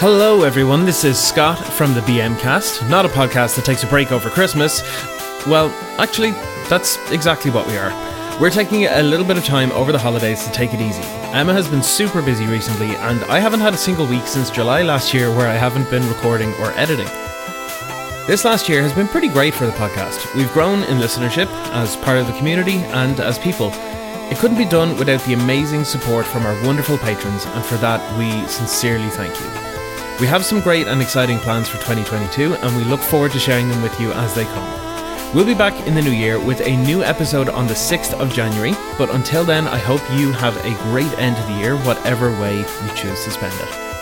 Hello, everyone. This is Scott from the BM Cast, not a podcast that takes a break over Christmas. Well, actually, that's exactly what we are. We're taking a little bit of time over the holidays to take it easy. Emma has been super busy recently, and I haven't had a single week since July last year where I haven't been recording or editing. This last year has been pretty great for the podcast. We've grown in listenership as part of the community and as people. It couldn't be done without the amazing support from our wonderful patrons, and for that, we sincerely thank you. We have some great and exciting plans for 2022, and we look forward to sharing them with you as they come. We'll be back in the new year with a new episode on the 6th of January, but until then, I hope you have a great end of the year, whatever way you choose to spend it.